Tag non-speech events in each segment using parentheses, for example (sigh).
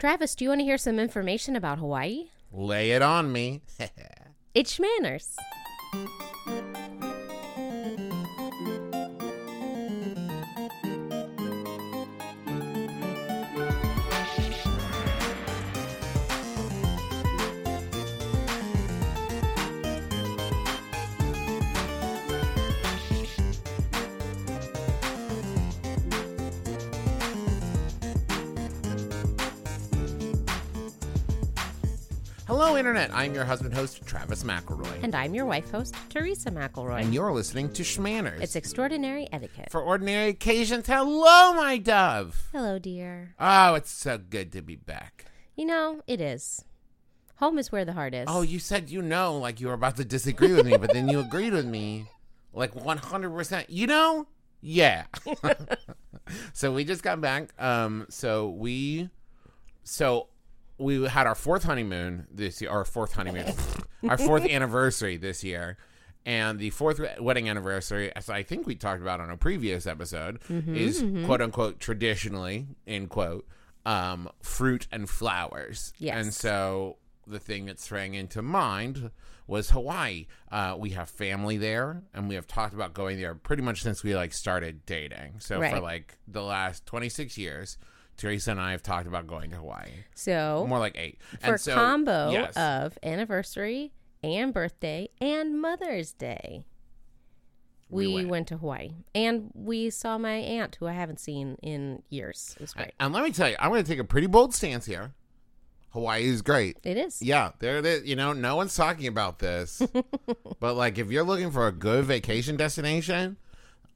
Travis, do you want to hear some information about Hawaii? Lay it on me. (laughs) It's Schmanners. Internet. I'm your husband host, Travis McElroy. And I'm your wife host, Teresa McElroy. And you're listening to Schmanners. It's extraordinary etiquette. for ordinary occasions. Hello, my dove. Hello, dear. Oh, it's so good to be back. You know, it is. Home is where the heart is. Oh, you said you know, like you were about to disagree with me, but then you agreed with me, like 100%. You know? Yeah. (laughs) so we just got back. Um, so we, so we had our fourth honeymoon this year, our fourth honeymoon, our fourth (laughs) anniversary this year. And the fourth wedding anniversary, as I think we talked about on a previous episode, is quote unquote traditionally, in quote, um, fruit and flowers. Yes. And so the thing that sprang into mind was Hawaii. Uh, we have family there, and we have talked about going there pretty much since we like started dating. So for like the last twenty six years, Teresa and I have talked about going to Hawaii. so More like eight. for and so, combo yes. of anniversary and birthday and Mother's Day, We we, went. went. to Hawaii. And we saw my aunt, who I haven't seen in years. It was great. And let me tell you, I'm going to take a pretty bold stance here. Hawaii is great. It is. Yeah, there it is. You know, no one's talking about this. (laughs) but like if you're looking for a good vacation destination,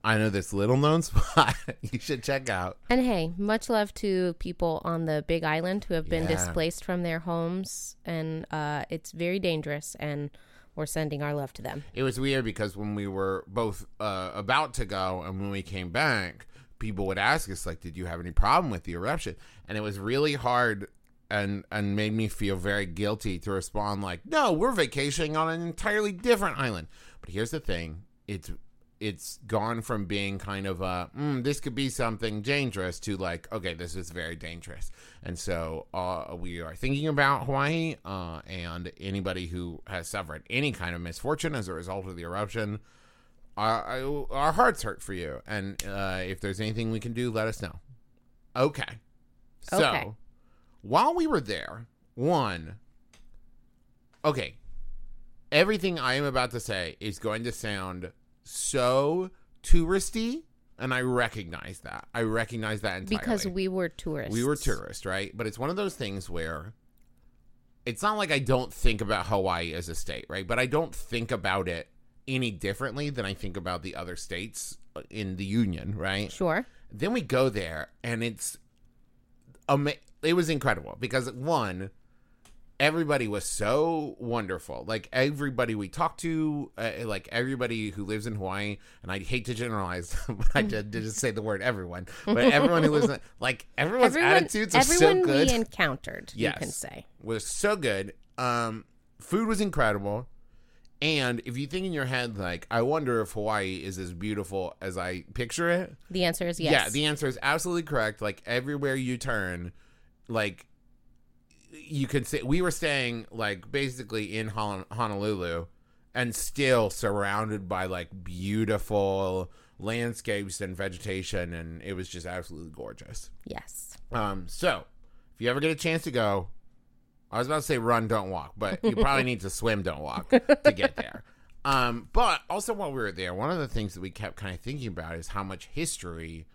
I know this little known (laughs) spot you should check out. And hey, much love to people on the Big Island who have been Yeah. displaced from their homes, and uh, it's very dangerous. And we're sending our love to them. It was weird because when we were both uh, about to go and when we came back, people would ask us like, "Did you have any problem with the eruption?" And it was really hard and and made me feel very guilty to respond like, "No, we're vacationing on an entirely different island." But here's the thing: it's it's gone from being kind of a mm, this could be something dangerous to like okay this is very dangerous. And so uh, we are thinking about hawaii uh, and anybody who has suffered any kind of misfortune as a result of the eruption our, our- hearts hurt for you. And uh, if there's anything we can do let us know. Okay. So Okay. while we were there one okay everything I am about to say is going to sound so touristy, and I recognize that. I recognize that entirely. Because we were tourists. we were tourists, right? But it's one of those things where it's not like I don't think about Hawaii as a state, right? But I don't think about it any differently than I think about the other states uh, in the union, right? Sure. then we go there and it's ama- it was incredible because one everybody was so wonderful like everybody we talked to uh, like everybody who lives in hawaii and i hate to generalize (laughs) but i did, did just say the word everyone but everyone who lives in (laughs) like everyone's Everyone, attitudes are everyone so good we encountered, Yes. you can say. was so good. Um, food was incredible. And if you think in your head, like, I wonder if Hawaii is as beautiful as I picture it. The answer is yes. Yeah, the answer is absolutely correct. Like, everywhere you turn, like, you could say, we were staying, like, basically in Hon- Honolulu and still surrounded by, like, beautiful landscapes and vegetation. And it was just absolutely gorgeous. yes. Um, so if you ever get a chance to go, I was about to say run, don't walk, but you probably need to swim, don't walk to get there. (laughs) Um, but also while we were there, one of the things that we kept kind of thinking about is how much history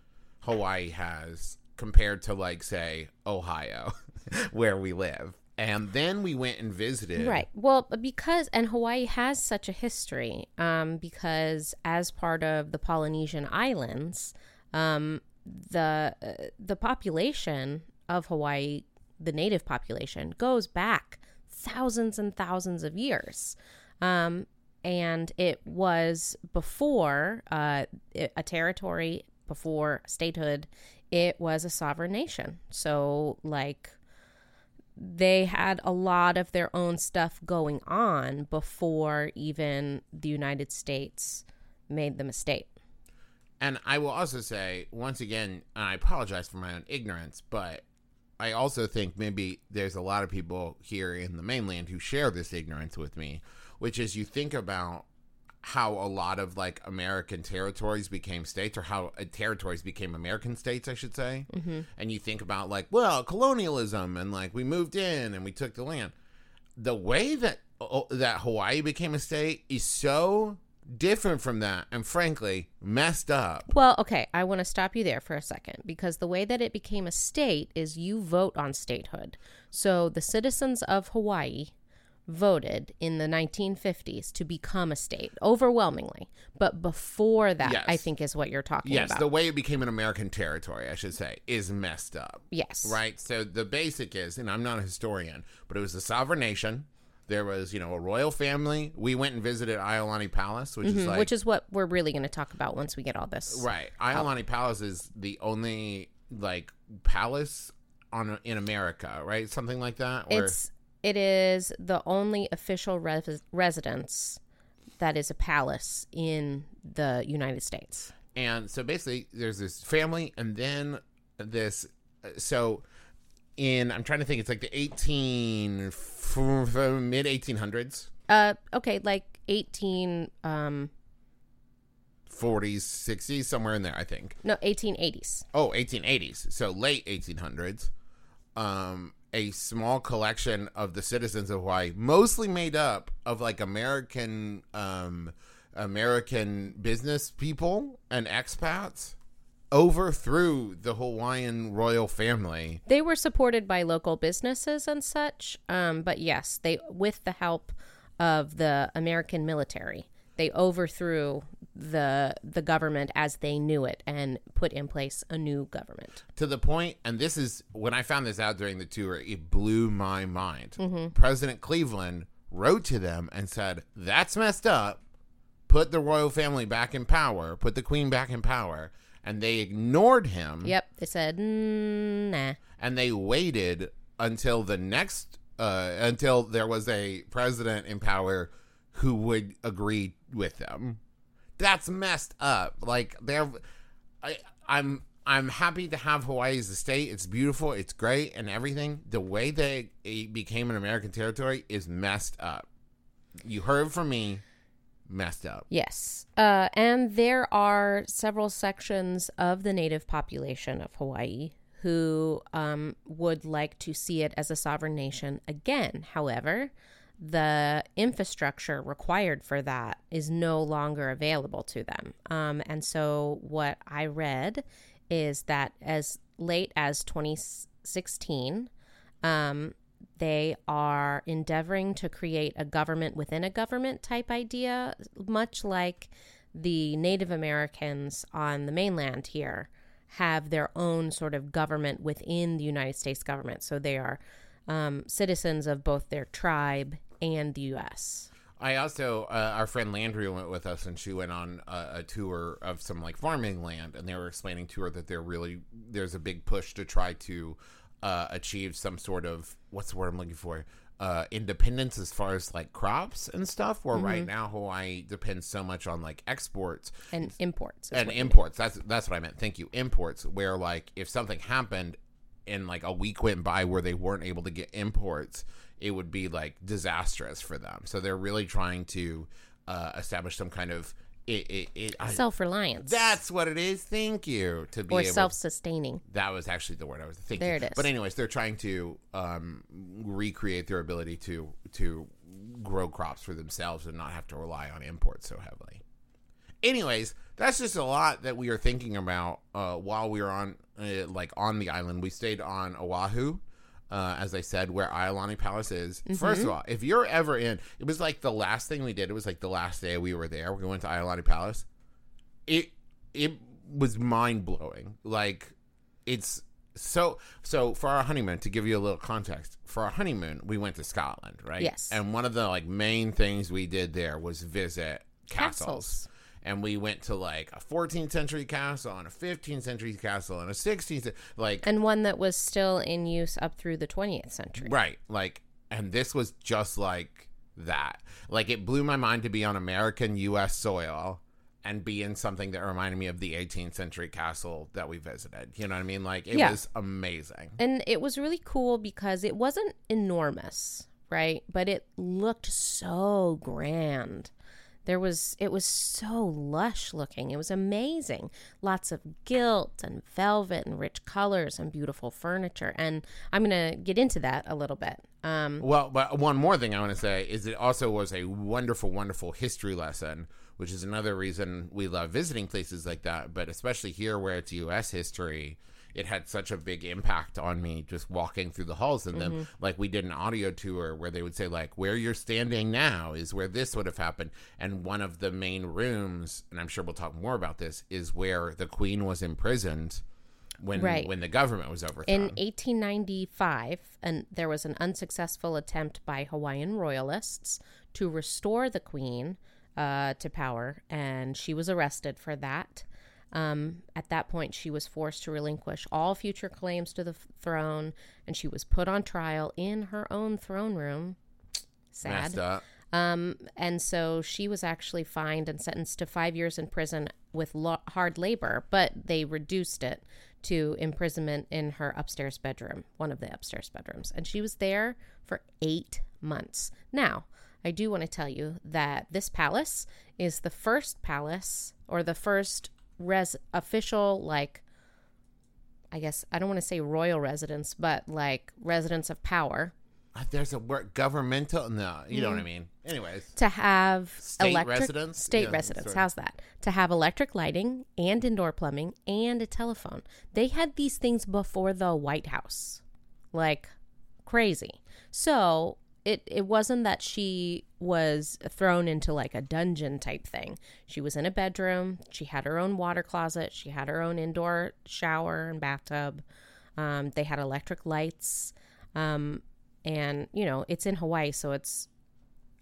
Hawaii has compared to like say Ohio, (laughs) (laughs) where we live. And then we went and visited. Right. Well, because and Hawaii has such a history, um, because as part of the Polynesian Islands, um, the uh, the population of Hawaii, the native population, goes back thousands and thousands of years. Um, and it was before uh, a territory, before statehood, it was a sovereign nation. So, like, they had a lot of their own stuff going on before even the United States made the mistake. And I will also say, once again, I apologize for my own ignorance, but I also think maybe there's a lot of people here in the mainland who share this ignorance with me, which is you think about how a lot of like American territories became states, or how uh, territories became American states, I should say. Mm-hmm. And you think about like, well, colonialism, and like we moved in and we took the land. The way that uh, that Hawaii became a state is so different from that, and frankly, messed up. Well, okay, I want to stop you there for a second because the way that it became a state is you vote on statehood. So the citizens of Hawaii voted in the 1950s to become a state overwhelmingly but before that Yes. i think is what you're talking Yes, about yes the way it became an American territory, I should say, is messed up. yes Right? So the basic is, and I'm not a historian, but it was a sovereign nation. There was, you know, a royal family. We went and visited Iolani Palace, which is Mhm, like which is what we're really going to talk about once we get all this right. Iolani Palace is the only like palace on in America, right? Something like that. Where, it's it is the only official res- residence that is a palace in the united states And so basically, there's this family, and then this. So, in I'm trying to think, it's like the 18 mid 1800s, uh okay like 18 um 40s, 60s, somewhere in there, I think. no 1880s Oh, 1880s. So late 1800s. Um, a small collection of the citizens of Hawaii, mostly made up of like American, um, American business people and expats, overthrew the Hawaiian royal family. They were supported by local businesses and such, um, but yes, they with the help of the American military, they overthrew the the government as they knew it and put in place a new government. to the point, and this is when I found this out during the tour, it blew my mind. President Cleveland wrote to them and said, That's messed up. Put the royal family back in power, put the queen back in power. And they ignored him Yep, they said mm, nah. and they waited until the next, uh, until there was a president in power who would agree with them. That's messed up. Like they're, I, I'm I'm happy to have Hawaii as a state. It's beautiful. It's great and everything. The way that it became an American territory is messed up. You heard from me. Messed up. Yes. Uh, and there are several sections of the native population of Hawaii who um, would like to see it as a sovereign nation again. However, the infrastructure required for that is no longer available to them. Um, and so, what I read is that as late as 2016, um, they are endeavoring to create a government within a government type idea, much like the Native Americans on the mainland here have their own sort of government within the United States government. So they are um, citizens of both their tribe and the U.S. I also, uh, our friend Landry went with us, and she went on a, a tour of some like farming land, and they were explaining to her that they're really there's a big push to try to uh, achieve some sort of what's the word I'm looking for uh, independence as far as like crops and stuff. Where right now Hawaii depends so much on like exports and imports. and imports. That's that's what I meant. Thank you. Imports, where like if something happened and like a week went by where they weren't able to get imports, it would be like disastrous for them. So they're really trying to uh, establish some kind of it. it, it self-reliance. that's what it is. Thank you to be or able. self-sustaining. that was actually the word I was thinking. There it is. But anyways, they're trying to um, recreate their ability to to grow crops for themselves and not have to rely on imports so heavily. Anyways, that's just a lot that we are thinking about uh, while we were on uh, like on the island. We stayed on Oahu. Uh, as I said, where Iolani Palace is. First of all, if you're ever in, it was like the last thing we did. It was like the last day we were there. We went to Iolani Palace. It it was mind blowing. Like it's so so for our honeymoon to give you a little context for our honeymoon we went to scotland right Yes. and one of the like main things we did there was visit castles, Castles. And we went to like a 14th century castle and a 15th century castle and a 16th like And one that was still in use up through the 20th century. Right. Like, and this was just like that. Like, it blew my mind to be on American U.S. soil and be in something that reminded me of the 18th century castle that we visited. You know what I mean? Like it Yeah. was amazing. And it was really cool because it wasn't enormous, right? But it looked so grand. There was it was so lush looking. It was amazing. Lots of gilt and velvet and rich colors and beautiful furniture. And I'm going to get into that a little bit. Um Well, but one more thing I want to say is it also was a wonderful, wonderful history lesson, which is another reason we love visiting places like that. But especially here where it's U.S. history, it had such a big impact on me just walking through the halls and then like we did an audio tour where they would say like where you're standing now is where this would have happened and one of the main rooms and i'm sure we'll talk more about this is where the queen was imprisoned when Right. when the government was overthrown. in 1895, and there was an unsuccessful attempt by Hawaiian royalists to restore the queen uh, to power, and she was arrested for that. Um, at that point, she was forced to relinquish all future claims to the f- throne, and she was put on trial in her own throne room. Sad. Um, and so she was actually fined and sentenced to five years in prison with lo- hard labor, but they reduced it to imprisonment in her upstairs bedroom, one of the upstairs bedrooms. And she was there for eight months. Now, I do want to tell you that this palace is the first palace or the first res official, like, I guess, I don't want to say royal residence, but like residence of power Uh, There's a word governmental. No, you know what I mean. Anyways, to have State electric residence? state Yeah, residence. How's that? To have electric lighting and indoor plumbing and a telephone. They had these things before the White House, like crazy. So it it wasn't that she was thrown into like a dungeon type thing. She was in a bedroom. She had her own water closet. She had her own indoor shower and bathtub. Um, they had electric lights. Um, and you know it's in Hawaii, so it's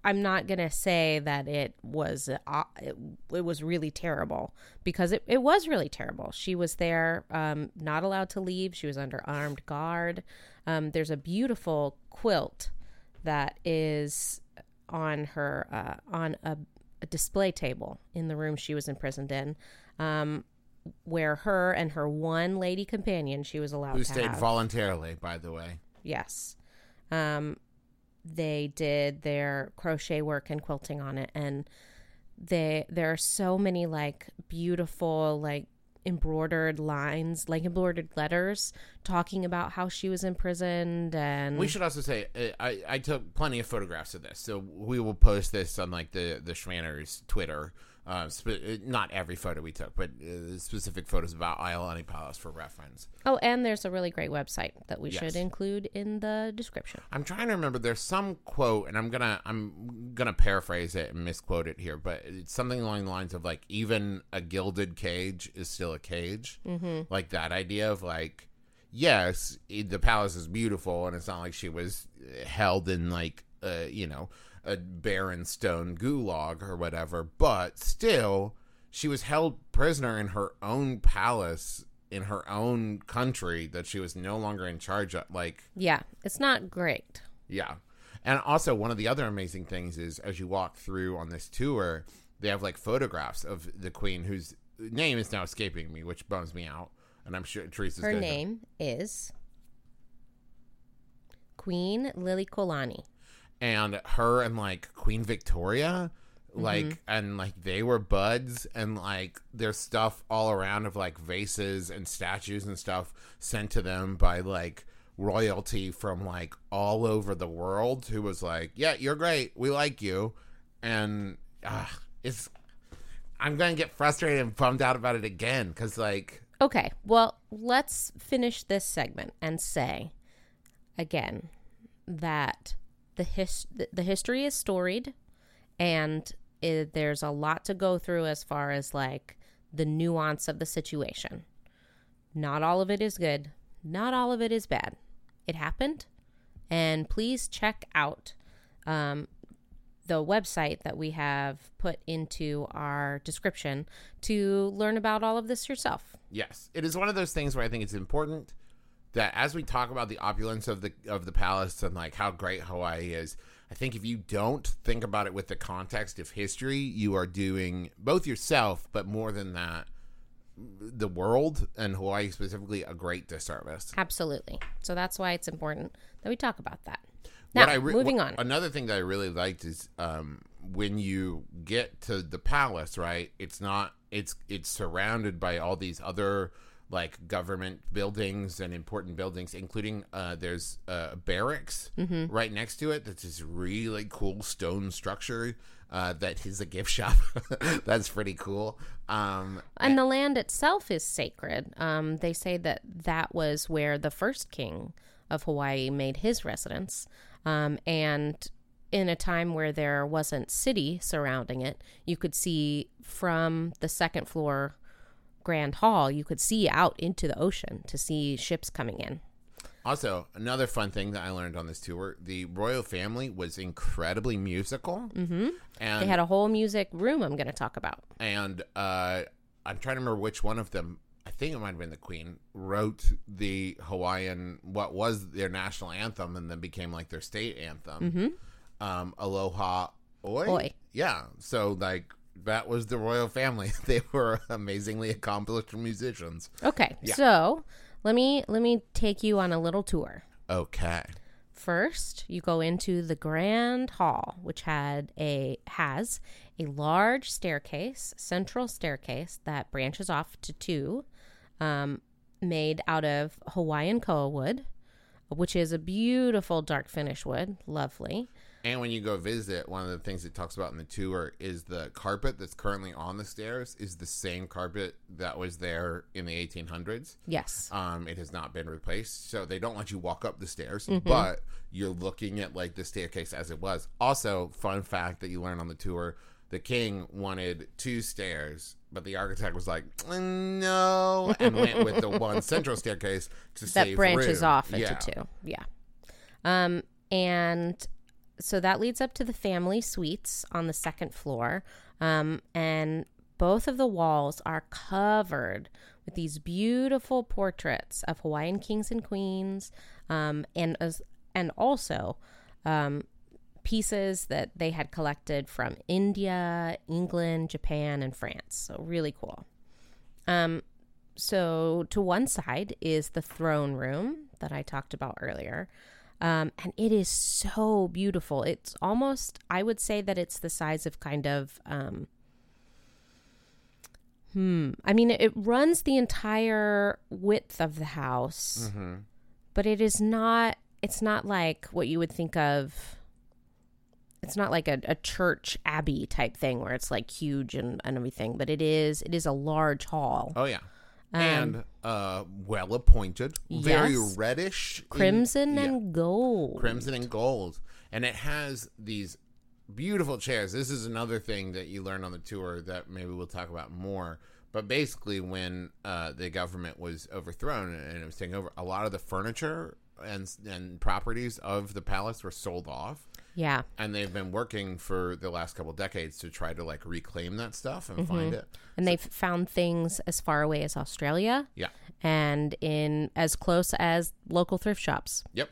I'm not gonna say that it was uh, it, it was really terrible because it, it was really terrible. She was there, um, not allowed to leave. She was under armed guard. Um, there's a beautiful quilt that is on her uh, on a, a display table in the room she was imprisoned in, um, where her and her one lady companion she was allowed who to stayed have. voluntarily, by the way. Yes. Um, they did their crochet work and quilting on it, and they there are so many like beautiful like embroidered lines, like embroidered letters, talking about how she was imprisoned and We should also say uh, I, I took plenty of photographs of this, so we will post this on like the the Schmanners Twitter. Uh, spe- uh, not every photo we took, but uh, specific photos about Iolani Palace for reference. oh, and there's a really great website that we Yes. should include in the description. I'm trying to remember. There's some quote, and I'm gonna I'm gonna paraphrase it and misquote it here, but it's something along the lines of like, even a gilded cage is still a cage. Mm-hmm. Like that idea of like, yes, the palace is beautiful, and it's not like she was held in like, uh, you know, a barren stone gulag or whatever, but still, she was held prisoner in her own palace. In her own country, that she was no longer in charge of, like Yeah, it's not great. yeah. And also, one of the other amazing things is as you walk through on this tour, they have like photographs of the queen whose name is now escaping me, which bums me out. And I'm sure Teresa's Her name is Queen Liliuokalani. And her and like Queen Victoria, like, Mm-hmm. and like they were buds, and like there's stuff all around of like vases and statues and stuff sent to them by like royalty from like all over the world who was like, yeah, you're great. We like you. And uh, it's, I'm to get frustrated and bummed out about it again because like, Okay, well, let's finish this segment and say again that the his- the- history is storied and it, there's a lot to go through as far as like the nuance of the situation. Not all of it is good, not all of it is bad. It happened, and please check out um, the website that we have put into our description to learn about all of this yourself. yes, it is one of those things where I think it's important that as we talk about the opulence of the of the palace and like how great Hawaii is, I think if you don't think about it with the context of history, you are doing both yourself, but more than that, the world and Hawaii specifically a great disservice. Absolutely. So that's why it's important that we talk about that. Now, What I re- moving what- on. Another thing that I really liked is um, when you get to the palace, right? It's not. It's it's surrounded by all these other like government buildings and important buildings, including uh, there's uh, barracks Mm-hmm. right next to it. That's this really cool stone structure uh, that is a gift shop. (laughs) That's pretty cool. Um, And the land itself is sacred. Um, they say that that was where the first king of Hawaii made his residence. Um, and in a time where there wasn't city surrounding it, you could see from the second floor grand hall, you could see out into the ocean to see ships coming in. Also, another fun thing that I learned on this tour: the royal family was incredibly musical, mm-hmm. and They had a whole music room I'm going to talk about. and uh, I'm trying to remember which one of them. I think it might have been the Queen wrote the Hawaiian what was their national anthem and then became like their state anthem. Um, Aloha Oe. Oe. Yeah. So like that was the royal family. (laughs) they were amazingly accomplished musicians. Okay, Yeah. so let me let me take you on a little tour. Okay. First, you go into the grand hall, which had a has a large staircase, central staircase that branches off to two, um, made out of Hawaiian koa wood, which is a beautiful dark finish wood, lovely. And when you go visit, one of the things it talks about in the tour is the carpet that's currently on the stairs is the same carpet that was there in the 1800s. Yes, Um, it has not been replaced, so they don't let you walk up the stairs, Mm-hmm. but you're looking at like the staircase as it was. Also, fun fact that you learn on the tour: the king wanted two stairs, but the architect was like, "Mm, "No," and went with the (laughs) one central staircase to that branches room. off into Yeah. two. Yeah. Um, and so that leads up to the family suites on the second floor. Um, and both of the walls are covered with these beautiful portraits of Hawaiian kings and queens, um, and as and also um, pieces that they had collected from India, England, Japan, and France. So really cool. Um, so to one side is the throne room that I talked about earlier. Um, and it is so beautiful. It's almost, I would say that it's the size of kind of, um, hmm. I mean, it runs the entire width of the house, Mm-hmm. but it is not, it's not like what you would think of. It's not like a, a church abbey type thing where it's like huge and, and everything, but it is, it is a large hall. Oh yeah. Um, and uh, well appointed, very Yes. reddish, in- crimson yeah. and gold. crimson and gold, and it has these beautiful chairs. This is another thing that you learn on the tour that maybe we'll talk about more. But basically, when uh, the government was overthrown and it was taken over, a lot of the furniture and and properties of the palace were sold off, Yeah. and they've been working for the last couple decades to try to like reclaim that stuff and find it. And they've found things as far away as Australia Yeah. and in as close as local thrift shops Yep.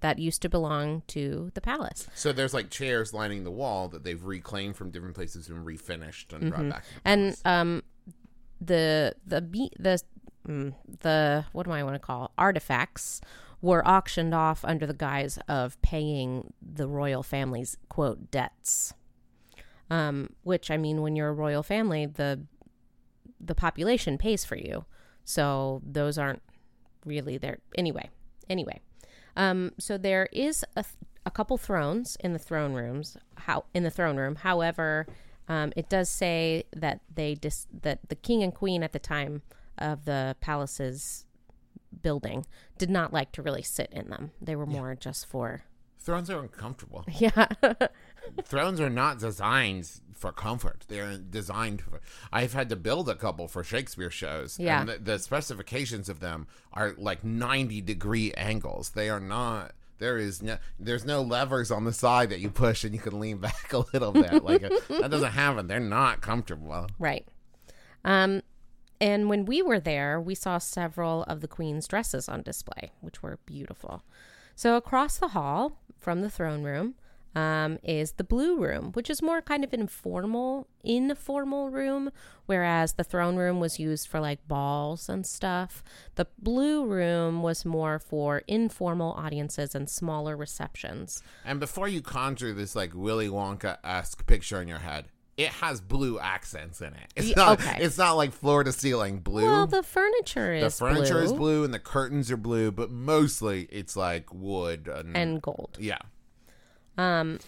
that used to belong to the palace. So there's like chairs lining the wall that they've reclaimed from different places and refinished and brought back. the And um the the be- the mm, the what do I want to call artifacts were auctioned off under the guise of paying the royal family's quote debts. Um, which I mean, when you're a royal family, the the population pays for you, so those aren't really there anyway. Anyway, um, so there is a, th- a couple thrones in the throne rooms. How in the throne room, however, um, it does say that they dis- that the king and queen at the time of the palace's building did not like to really sit in them. They were more just for Thrones are uncomfortable. (laughs) yeah. (laughs) Thrones are not designed for comfort. They're designed for. I've had to build a couple for Shakespeare shows. Yeah. And the, the specifications of them are like 90 degree angles. They are not. There is no. There's no levers on the side that you push and you can lean (laughs) back a little bit. Like that doesn't happen. They're not comfortable. Right. Um, and when we were there, we saw several of the queen's dresses on display, which were beautiful. So across the hall from the throne room um, is the blue room, which is more kind of an informal, informal room, whereas the throne room was used for like balls and stuff. The blue room was more for informal audiences and smaller receptions. And before you conjure this like Willy Wonka esque picture in your head, it has blue accents in it. It's not. okay. It's not like floor to ceiling blue. Well, the furniture is the furniture blue is blue and the curtains are blue, but mostly it's like wood and, and gold. yeah. Um,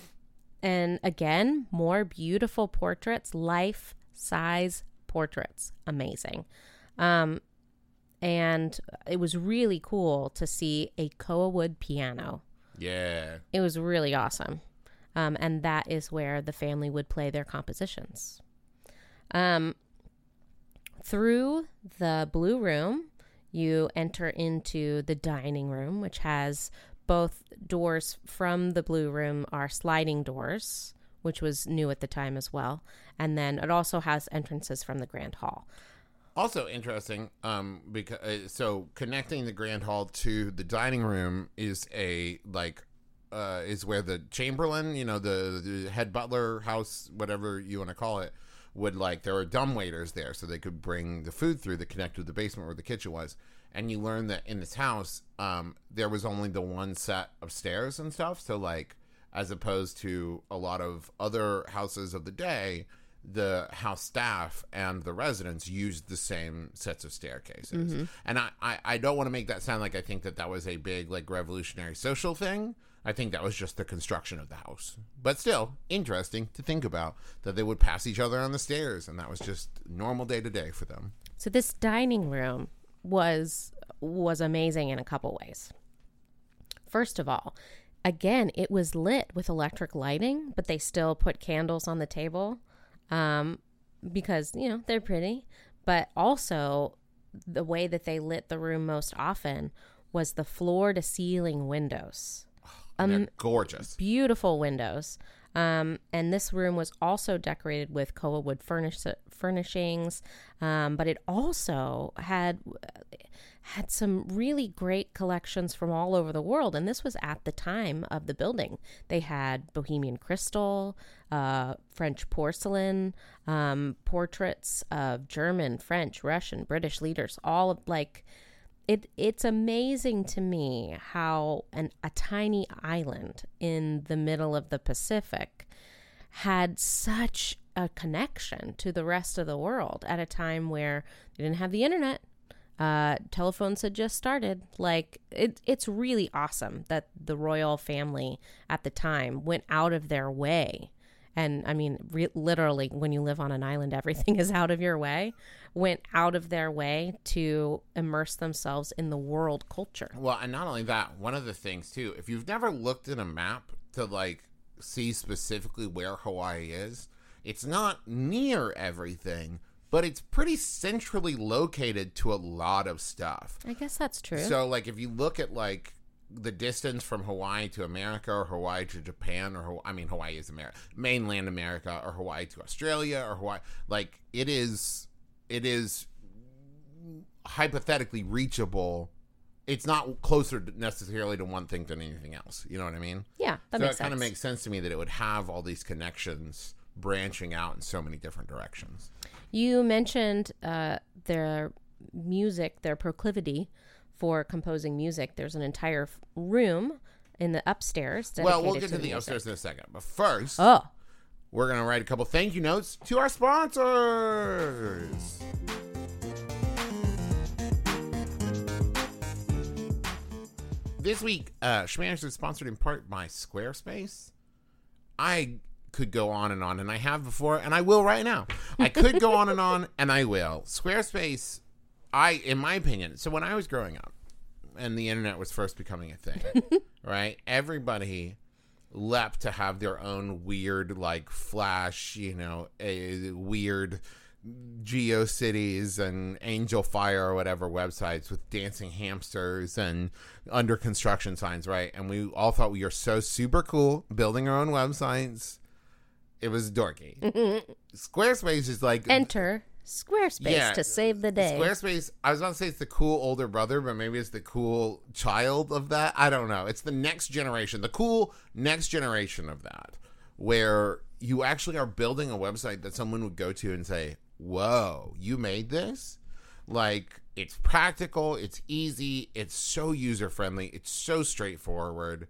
and again, more beautiful portraits, life size portraits. Amazing. Um, and it was really cool to see a Koa wood piano. Yeah. It was really awesome. Um, and that is where the family would play their compositions. Um, through the blue room, you enter into the dining room, which has both doors from the blue room are sliding doors, which was new at the time as well. And then it also has entrances from the grand hall. Also interesting, um, because uh, so connecting the grand hall to the dining room is a like, uh, is where the chamberlain, you know, the, the head butler house, whatever you want to call it, would like. There were dumb waiters there, so they could bring the food through that connected to the basement where the kitchen was. And you learn that in this house, um, there was only the one set of stairs and stuff. So like, as opposed to a lot of other houses of the day, the house staff and the residents used the same sets of staircases. And I, I, I don't want to make that sound like I think that that was a big, like, revolutionary social thing. I think that was just the construction of the house. But still, interesting to think about that they would pass each other on the stairs, and that was just normal day to day for them. So this dining room was was amazing in a couple ways. First of all, again, it was lit with electric lighting, but they still put candles on the table um, because you know they're pretty. But also, the way that they lit the room most often was the floor to ceiling windows And they're gorgeous. beautiful windows. Um, and this room was also decorated with koa wood furnish- furnishings, um, but it also had had some really great collections from all over the world. And this was at the time of the building. They had Bohemian crystal, uh, French porcelain, um, portraits of German, French, Russian, British leaders, all of like it it's amazing to me how an a tiny island in the middle of the Pacific had such a connection to the rest of the world at a time where they didn't have the internet. Uh, telephones had just started. Like it, it's really awesome that the royal family at the time went out of their way and I mean, re- literally, when you live on an island, everything (laughs) is out of your way, went out of their way to immerse themselves in the world culture. Well, and not only that, one of the things too, if you've never looked at a map to like see specifically where Hawaii is, it's not near everything, but it's pretty centrally located to a lot of stuff. I guess that's true. So, like, if you look at like the distance from Hawaii to America, or Hawaii to Japan, or Haw- I mean, Hawaii is America, mainland America, or Hawaii to Australia, or Hawaii, like it is, it is hypothetically reachable. It's not closer necessarily to one thing than anything else. You know what I mean? yeah, that so makes it kind of makes sense to me that it would have all these connections branching out in so many different directions. you mentioned uh, their music, their proclivity for composing music. There's an entire room in the upstairs. Well, we'll get to the music. upstairs in a second, but first, Oh, we're going to write a couple thank you notes to our sponsors. This week, uh, Schmanners is sponsored in part by Squarespace. I could go on and on, and I have before, and I will right now. I could go on and on, and I will. Squarespace, I, in my opinion, so when I was growing up, and the internet was first becoming a thing, (laughs) right? Everybody leapt to have their own weird, like Flash, you know, a weird GeoCities and Angelfire or whatever websites with dancing hamsters and under construction signs, right? And we all thought we were so super cool building our own websites. It was dorky. (laughs) Squarespace is like enter Squarespace Yeah, to save the day. Squarespace, I was going to say it's the cool older brother, but maybe it's the cool child of that. I don't know. It's the next generation, the cool next generation of that, where you actually are building a website that someone would go to and say, Whoa, you made this? Like, it's practical, it's easy, it's so user friendly, it's so straightforward,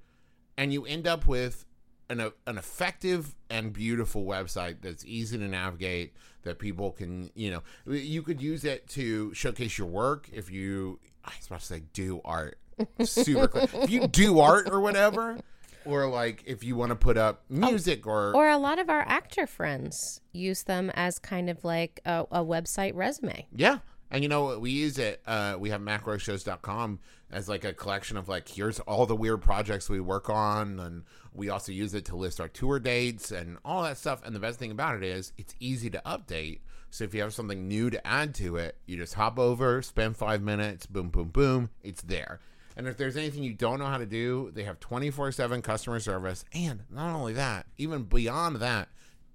and you end up with an, an effective and beautiful website that's easy to navigate that people can you know you could use it to showcase your work if you i was about to say do art super clear. if you do art or whatever or like if you want to put up music or Or a lot of our actor friends use them as kind of like a, a website resume. Yeah. And you know, we use it, uh, we have mcelroyshows.com as like a collection of like, here's all the weird projects we work on. And we also use it to list our tour dates and all that stuff. And the best thing about it is it's easy to update. So if you have something new to add to it, you just hop over, spend five minutes, boom, boom, boom, it's there. And if there's anything you don't know how to do, they have 24 7 customer service. And not only that, even beyond that,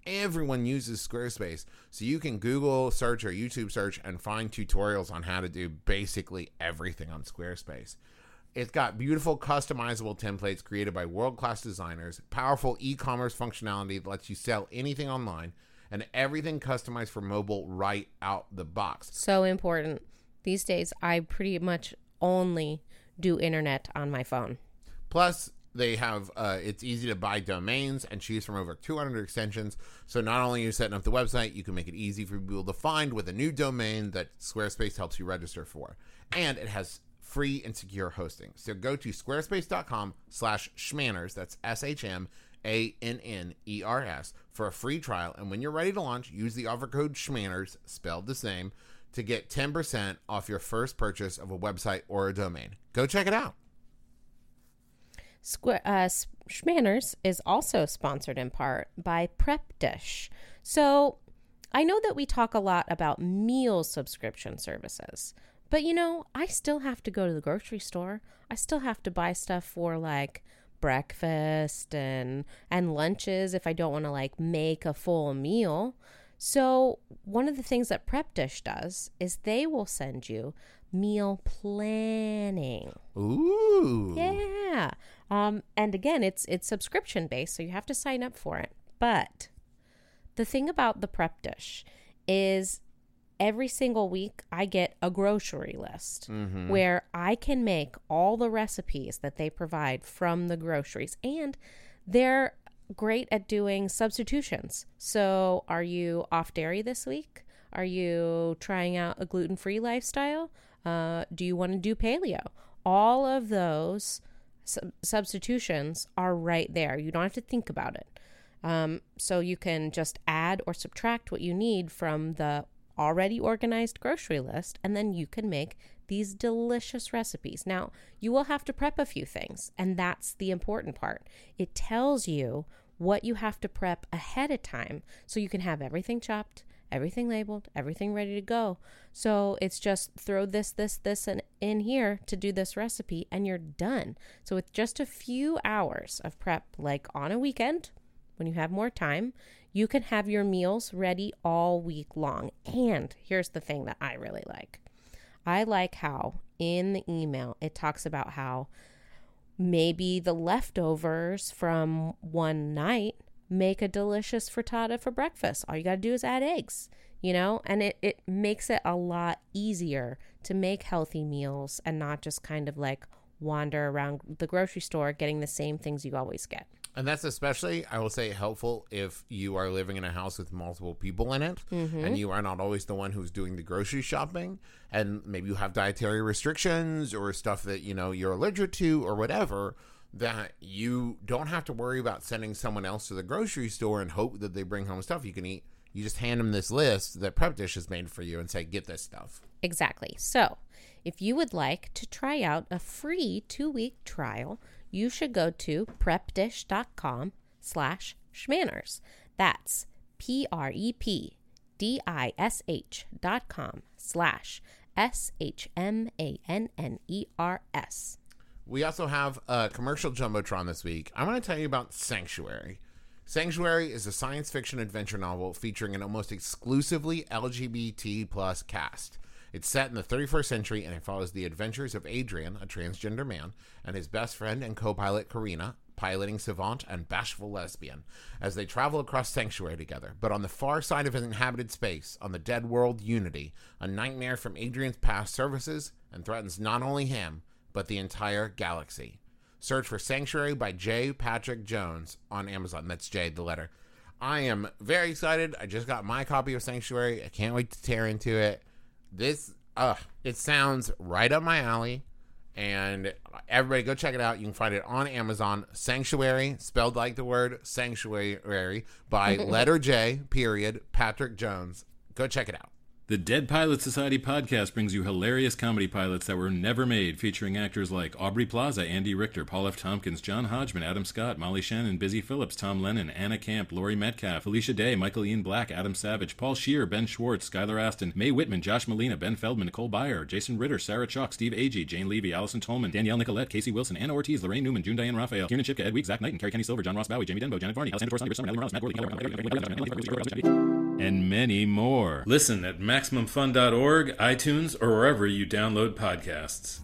everyone uses Squarespace. So you can Google search or YouTube search and find tutorials on how to do basically everything on Squarespace. It's got beautiful customizable templates created by world class designers, powerful e commerce functionality that lets you sell anything online, and everything customized for mobile right out the box. So important. These days, I pretty much only do internet on my phone. Plus, they have uh, it's easy to buy domains and choose from over 200 extensions. So not only are you setting up the website, you can make it easy for people to find with a new domain that Squarespace helps you register for, and it has free and secure hosting. So go to squarespace.com/slash schmanners. That's S H M A N N E R S for a free trial. And when you're ready to launch, use the offer code schmanners spelled the same to get 10% off your first purchase of a website or a domain. Go check it out. Squ- uh, Schmanners is also sponsored in part by Prep Dish. So I know that we talk a lot about meal subscription services, but you know, I still have to go to the grocery store. I still have to buy stuff for like breakfast and and lunches if I don't want to like make a full meal. So, one of the things that Prep Dish does is they will send you meal planning. Ooh. Yeah. Um, and again, it's it's subscription based, so you have to sign up for it. But the thing about the prep dish is every single week I get a grocery list where I can make all the recipes that they provide from the groceries and they're great at doing substitutions. So, are you off dairy this week? Are you trying out a gluten free lifestyle? Uh, do you want to do paleo? All of those sub- substitutions are right there. You don't have to think about it. Um, so you can just add or subtract what you need from the already organized grocery list, and then you can make these delicious recipes. Now, you will have to prep a few things, and that's the important part. It tells you what you have to prep ahead of time so you can have everything chopped, everything labeled, everything ready to go. So it's just throw this, this, this, and in here to do this recipe, and you're done. So with just a few hours of prep, like on a weekend, when you have more time, you can have your meals ready all week long. And here's the thing that I really like I like how in the email it talks about how maybe the leftovers from one night make a delicious frittata for breakfast. All you got to do is add eggs, you know, and it, it makes it a lot easier to make healthy meals and not just kind of like wander around the grocery store getting the same things you always get. And that's especially, I will say, helpful if you are living in a house with multiple people in it mm-hmm. and you are not always the one who's doing the grocery shopping. And maybe you have dietary restrictions or stuff that, you know, you're allergic to or whatever, that you don't have to worry about sending someone else to the grocery store and hope that they bring home stuff you can eat. You just hand them this list that Prep Dish has made for you and say, get this stuff. Exactly. So, if you would like to try out a free two-week trial, you should go to prepdish.com slash schmanners. That's P-R-E-P-D-I-S-H dot com slash S-H-M-A-N-N-E-R-S. We also have a commercial jumbotron this week. I want to tell you about Sanctuary. Sanctuary is a science fiction adventure novel featuring an almost exclusively LGBT plus cast. It's set in the 31st century and it follows the adventures of Adrian, a transgender man, and his best friend and co pilot Karina, piloting savant and bashful lesbian, as they travel across Sanctuary together. But on the far side of an inhabited space, on the dead world Unity, a nightmare from Adrian's past surfaces and threatens not only him, but the entire galaxy. Search for Sanctuary by J. Patrick Jones on Amazon. That's J, the letter. I am very excited. I just got my copy of Sanctuary. I can't wait to tear into it. This, uh, it sounds right up my alley. And everybody go check it out. You can find it on Amazon. Sanctuary, spelled like the word sanctuary, by (laughs) letter J, period, Patrick Jones. Go check it out. The Dead Pilot Society podcast brings you hilarious comedy pilots that were never made, featuring actors like Aubrey Plaza, Andy Richter, Paul F. Tompkins, John Hodgman, Adam Scott, Molly Shannon, Busy Philipps, Tom Lennon, Anna Camp, Laurie Metcalf, Felicia Day, Michael Ian Black, Adam Savage, Paul Scheer, Ben Schwartz, Skylar Astin, Mae Whitman, Josh Malina, Ben Feldman, Nicole Byer, Jason Ritter, Sarah Chalke, Steve Agee, Jane Levy, Allison Tolman, Danielle Nicolet, Casey Wilson, Anna Ortiz, Laraine Newman, June Diane Raphael, Kiernan Shipka, Ed Week, Zach Knight, and Kerri Kenney Silver, John Ross Bowie, Jamie Denbo, Janet Varney, Alessandra Torres, Summer, Ellie Morales, Matt Gordon, and many more. Listen at MaximumFun.org, iTunes, or wherever you download podcasts.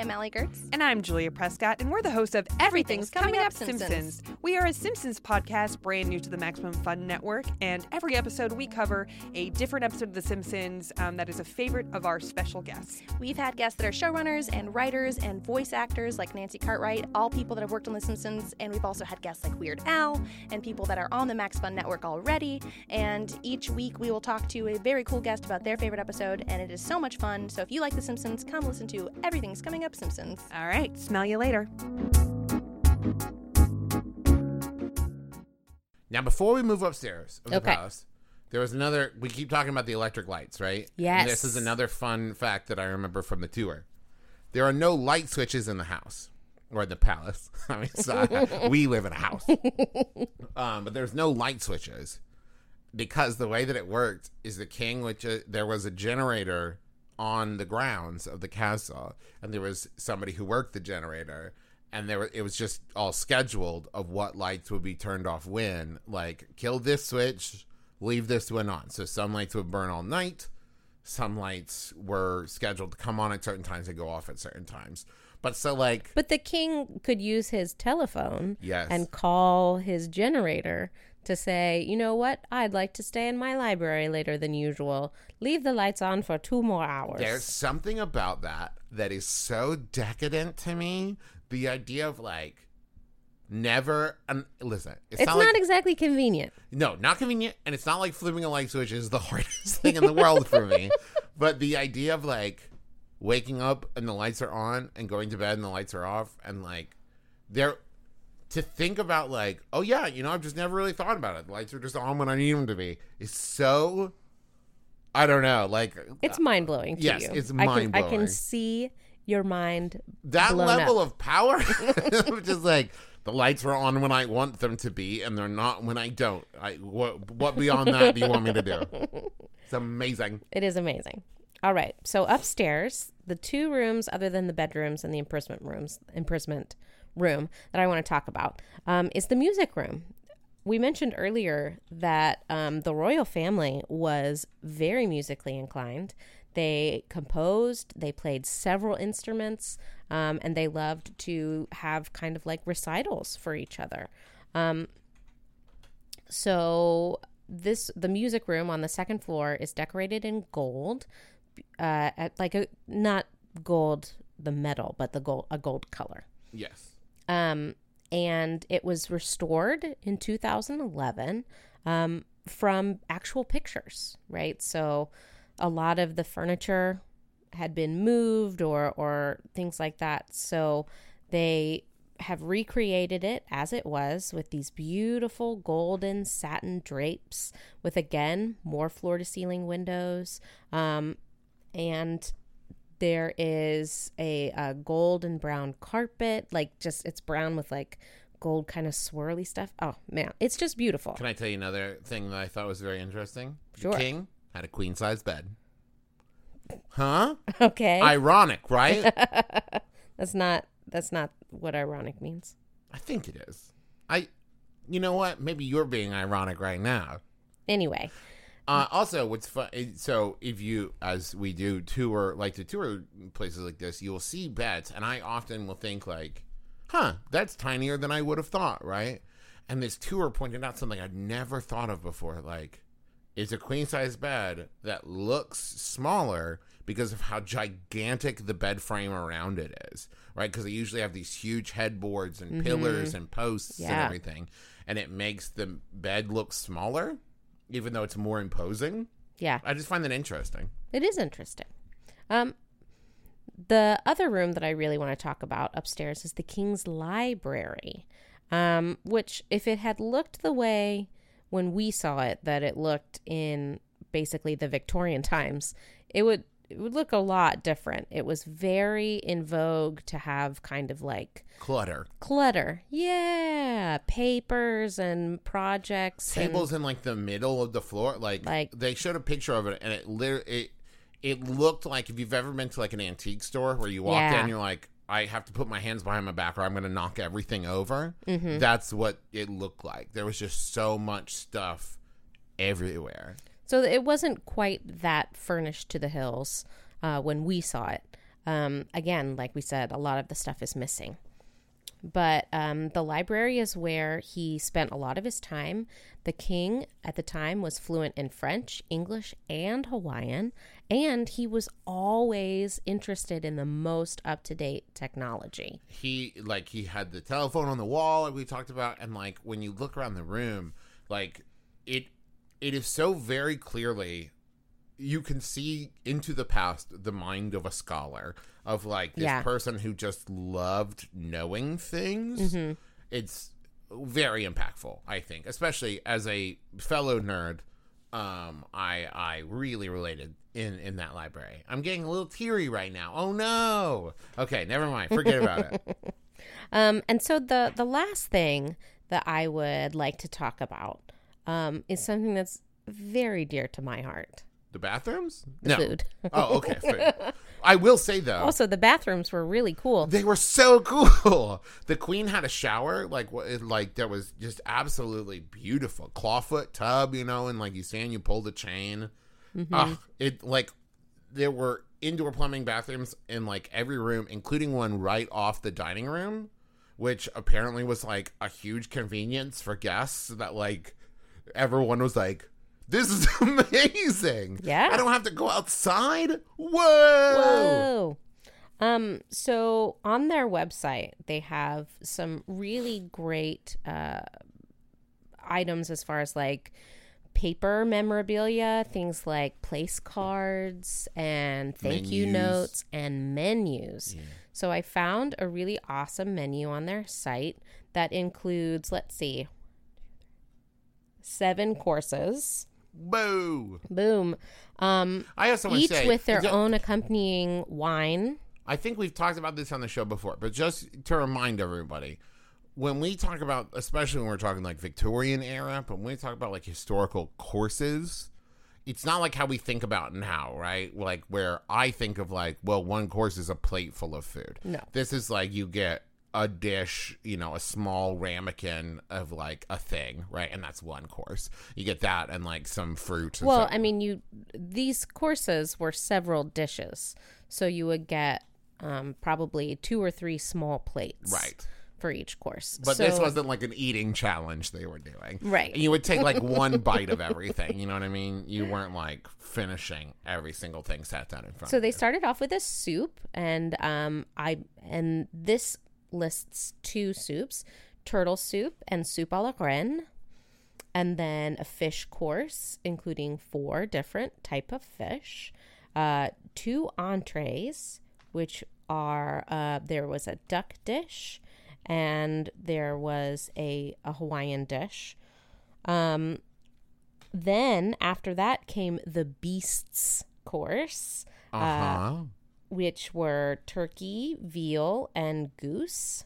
I'm Allie Goertz. And I'm Julia Prescott, and we're the hosts of Everything's, Coming, Up Simpsons. We are a Simpsons podcast brand new to the Maximum Fun Network, and every episode we cover a different episode of The Simpsons um, that is a favorite of our special guests. We've had guests that are showrunners and writers and voice actors like Nancy Cartwright, all people that have worked on The Simpsons, and we've also had guests like Weird Al and people that are on the Max Fun Network already. And each week we will talk to a very cool guest about their favorite episode, and it is so much fun. So if you like The Simpsons, come listen to Everything's Coming Up Simpsons. All right, smell you later. Now, before we move upstairs of the Okay. palace, there was another. We keep talking about the electric lights, right? Yes. And this is another fun fact that I remember from the tour. There are no light switches in the house or in the palace. (laughs) I mean, so we live in a house, (laughs) um, but there's no light switches because the way that it worked is the king, which uh, there was a generator on the grounds of the castle, and there was somebody who worked the generator, and there were, it was just all scheduled of what lights would be turned off when, like kill this switch, leave this one on. So some lights would burn all night, some lights were scheduled to come on at certain times and go off at certain times. But so like But the king could use his telephone Yes. and call his generator to say, you know what, I'd like to stay in my library later than usual. Leave the lights on for two more hours. There's something about that that is so decadent to me. The idea of like never and listen, it's, it's not, not, like, exactly convenient. no, not convenient, and it's not like flipping a light switch is the (laughs) hardest thing in the world for me. But the idea of like waking up and the lights are on and going to bed and the lights are off and like there to think about like oh yeah you know I've just never really thought about it the lights are just on when I need them to be is so I don't know like It's uh, mind blowing to yes, you. it's I can, I can see your mind that level up. of power (laughs) which is like the lights are on when I want them to be and they're not when I don't I what what beyond that do you want me to do it's amazing It is amazing. All right. So upstairs, the two rooms other than the bedrooms and the imprisonment rooms, imprisonment room that I want to talk about um, is the music room. We mentioned earlier that um, the royal family was very musically inclined. They composed, they played several instruments, um, and they loved to have kind of like recitals for each other. Um, so this the music room on the second floor is decorated in gold, uh, at like a not gold the metal, but the gold a gold color. yes Um, and it was restored in 2011 um, from actual pictures, right? So a lot of the furniture had been moved or or things like that. So they have recreated it as it was with these beautiful golden satin drapes with again more floor to ceiling windows um, and there is a, a gold and brown carpet like just it's brown with like gold kind of swirly stuff oh man it's just beautiful Can I tell you another thing that I thought was very interesting? Sure. The king had a queen size bed. Huh? (laughs) okay Ironic, right? (laughs) that's not that's not what ironic means I think it is. I, you know what? Maybe you're being ironic right now. Anyway, Uh, also, what's fun? So, if you, as we do, tour like to tour places like this, you'll see beds, and I often will think like, "Huh, that's tinier than I would have thought," right? And this tour pointed out something I'd never thought of before. Like, it's a queen size bed that looks smaller because of how gigantic the bed frame around it is, right? Because they usually have these huge headboards and pillars and posts and everything, and it makes the bed look smaller, even though it's more imposing. yeah, I just find that interesting. it is interesting. Um, the other room that I really want to talk about upstairs is the King's Library, um, which, if it had looked the way when we saw it, that it looked in basically the Victorian times, it would it would look a lot different. It was very in vogue to have kind of like Clutter. clutter, yeah, papers and projects, and- Tables in like the middle of the floor. Like, Like- they showed a picture of it, and it lit- it it looked like if you've ever been to like an antique store where you walk Yeah. in, you're like, I have to put my hands behind my back, or I'm going to knock everything over. Mm-hmm. That's what it looked like. There was just so much stuff everywhere. So it wasn't quite that furnished to the hills uh, when we saw it. Um, again, like we said, a lot of the stuff is missing. But um, the library is where he spent a lot of his time. The king at the time was fluent in French, English, and Hawaiian, and he was always interested in the most up to date technology. he like he had the telephone on the wall we talked about and like when you look around the room like it it is so very clearly you can see into the past the mind of a scholar of like this Yeah. person who just loved knowing things. It's very impactful i think especially as a fellow nerd um i i really related in in that library. I'm getting a little teary right now. Oh no! Okay never mind. Forget about it. (laughs) Um, and so the the last thing that I would like to talk about um, is something that's very dear to my heart. the bathrooms The food. (laughs) oh okay food. (laughs) i will say though Also, the bathrooms were really cool. They were so (laughs) cool. The queen had a shower, like what, like that was just absolutely beautiful. Clawfoot tub, you know, and like you stand, you pull the chain. Ah, it like there were indoor plumbing bathrooms in like every room, including one right off the dining room, which apparently was like a huge convenience for guests. That like everyone was like. This is (laughs) amazing. Yeah. I don't have to go outside. Whoa. Whoa. Um, so on their website, they have some really great uh, items as far as like paper memorabilia, things like place cards and thank you notes and menus. So I found a really awesome menu on their site that includes, let's see, seven courses. Boo. Boom. Um, I also want each say with their ju- own accompanying wine. I think we've talked about this on the show before, but just to remind everybody, when we talk about, especially when we're talking like Victorian era, but when we talk about like historical courses, it's not like how we think about now, right? Like where I think of like, well, one course is a plate full of food. No. This is like you get a dish, you know, a small ramekin of like a thing, right? And that's one course. You get that and like some fruit. And Well, stuff. I mean, you these courses were several dishes, so you would get um, probably two or three small plates, Right. for each course. But this wasn't like an eating challenge they were doing. Right. You would take like one (laughs) bite of everything. You know what I mean? You weren't like finishing every single thing sat down in front So they you. started off with a soup, and um, I and this lists two soups: turtle soup and soup à la reine, and then a fish course including four different type of fish, uh, two entrees, which are uh, there was a duck dish, and there was a, a Hawaiian dish. Um, then after that came the beasts course Uh-huh. Which were turkey, veal, and goose.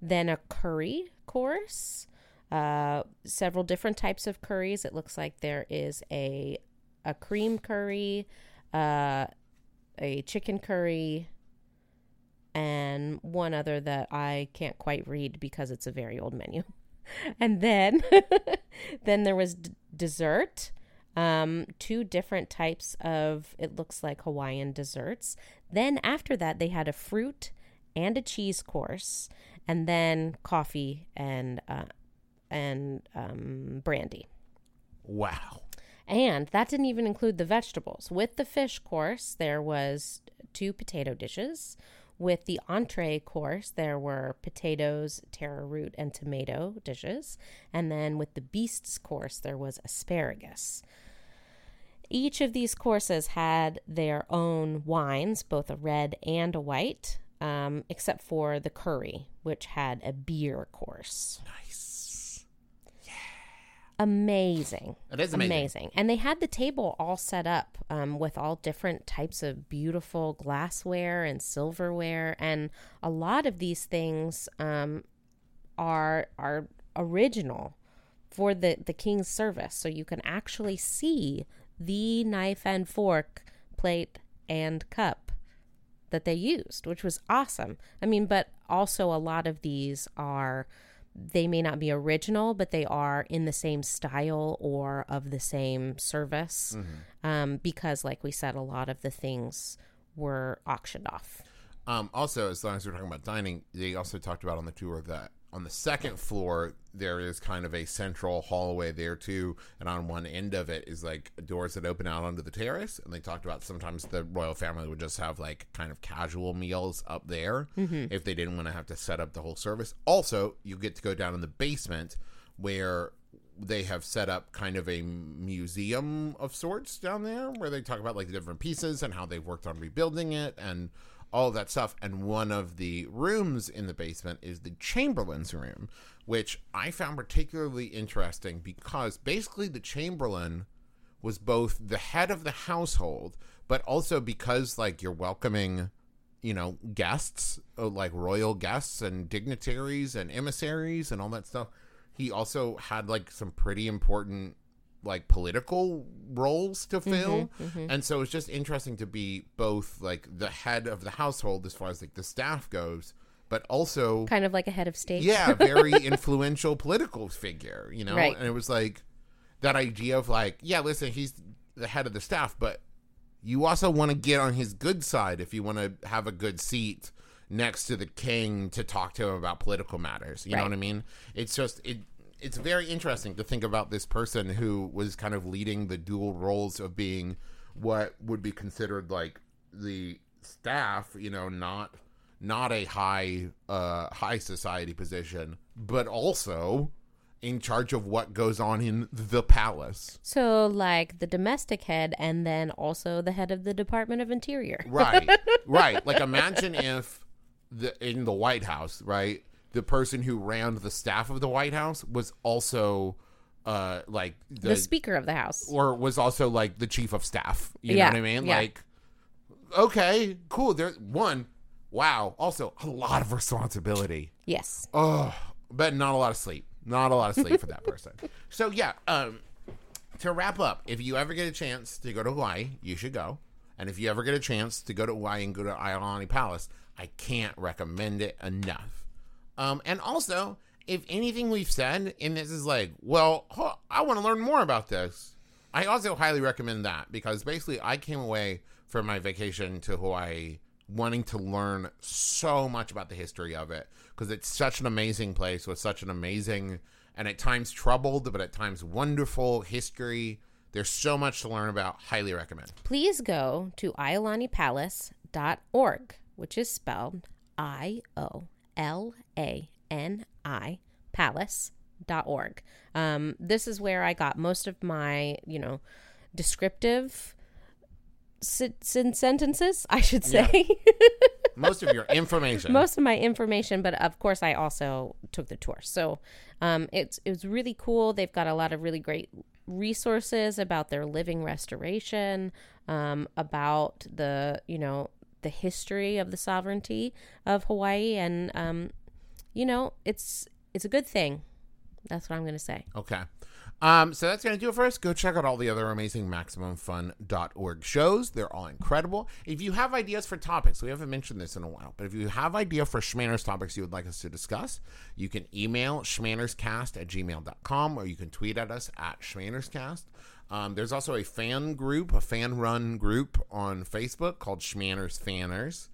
Then a curry course, uh, several different types of curries. It looks like there is a a cream curry, uh, a chicken curry, and one other that I can't quite read because it's a very old menu. (laughs) And then, (laughs) then there was d- dessert, um, two different types of it looks like Hawaiian desserts. Then after that, they had a fruit and a cheese course, and then coffee and uh, and um, brandy. Wow. And that didn't even include the vegetables. With the fish course, there was two potato dishes. With the entree course, there were potatoes, taro root, and tomato dishes. And then with the beasts course, there was asparagus. Each of these courses had their own wines, both a red and a white, um, except for the curry, which had a beer course. Nice. Amazing. It is amazing. And they had the table all set up um, with all different types of beautiful glassware and silverware, and a lot of these things um, are are original for the the king's service. So you can actually see the knife and fork, plate and cup that they used, which was awesome. I mean, but also a lot of these are they may not be original, but they are in the same style or of the same service. Um, because, like we said, a lot of the things were auctioned off. Um, also, as long as we're talking about dining, they also talked about on the tour that on the second floor there is kind of a central hallway there too, and on one end of it is like doors that open out onto the terrace. And they talked about sometimes the royal family would just have like kind of casual meals up there mm-hmm. if they didn't want to have to set up the whole service. Also, you get to go down in the basement where they have set up kind of a museum of sorts down there where they talk about like the different pieces and how they've worked on rebuilding it and all of that stuff. And one of the rooms in the basement is the Chamberlain's room, which I found particularly interesting because basically the Chamberlain was both the head of the household, but also because like you're welcoming, you know, guests, uh, like royal guests and dignitaries and emissaries and all that stuff. He also had like some pretty important like political roles to mm-hmm, fill. Mm-hmm. And so it's just interesting to be both like the head of the household as far as like the staff goes, but also Kind of like a head of state. yeah, (laughs) very influential political figure, you know? Right. And it was like that idea of like, yeah, listen, he's the head of the staff, but you also want to get on his good side if you want to have a good seat next to the king to talk to him about political matters. You know what I mean? It's just it it's very interesting to think about this person who was kind of leading the dual roles of being what would be considered like the staff, you know, not not a high uh high society position, but also in charge of what goes on in the palace. So, like the domestic head, and then also the head of the Department of Interior. Right. right. (laughs) Like imagine if the in the White House, right? The person who ran the staff of the White House was also uh like the, The Speaker of the House. or was also like the chief of staff. You Yeah, know what I mean? yeah. Like okay, cool. There's one. Wow. Also a lot of responsibility. Yes. Oh, but not a lot of sleep. Not a lot of sleep for that person. (laughs) So yeah, um, to wrap up, if you ever get a chance to go to Hawaii, you should go. And if you ever get a chance to go to Hawaii and go to Iolani Palace, I can't recommend it enough. Um, and also, if anything we've said in this is like, well, I want to learn more about this, I also highly recommend that because basically I came away from my vacation to Hawaii wanting to learn so much about the history of it because it's such an amazing place with such an amazing and at times troubled but at times wonderful history. There's so much to learn about. Highly recommend. Please go to iolaniPalace.org, which is spelled I O L A N I palace.org. Um, this is where I got most of my, you know, descriptive sen- sen- sentences, I should say. (laughs) Most of your information. most of my information, but of course I also took the tour. So um, it's it was really cool. They've got a lot of really great resources about their living restoration, um, about the you know the history of the sovereignty of Hawaii, and um, you know it's it's a good thing. That's what I'm going to say. Okay. Um, so that's going to do it for us. Go check out all the other amazing MaximumFun.org shows. They're all incredible. If you have ideas for topics, we haven't mentioned this in a while, but if you have idea for Schmanners topics you would like us to discuss, you can email schmannerscast at gmail.com or you can tweet at us at schmannerscast. Um, there's also a fan group, a fan run group on Facebook called Schmanners Fanners.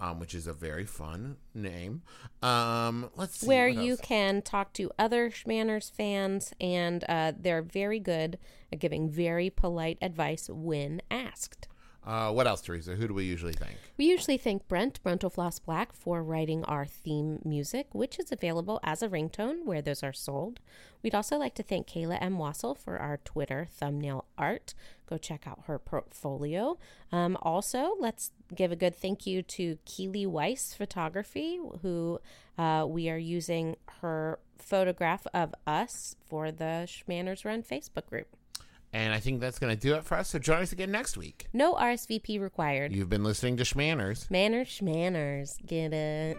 Um, which is a very fun name. Um, let's see. where you can talk to other Schmanners fans, and uh, they're very good at giving very polite advice when asked. Uh, what else, Teresa? Who do we usually thank? We usually thank Brent Brentalfloss Black for writing our theme music, which is available as a ringtone where those are sold. We'd also like to thank Kayla M. Wasil for our Twitter thumbnail art. Go check out her portfolio. Um, also, let's give a good thank you to Keely Weiss Photography, who uh, we are using her photograph of us for the Schmanners Run Facebook group. And I think that's going to do it for us. So join us again next week. No RSVP required. You've been listening to Schmanners. Manners, schmanners. Get it?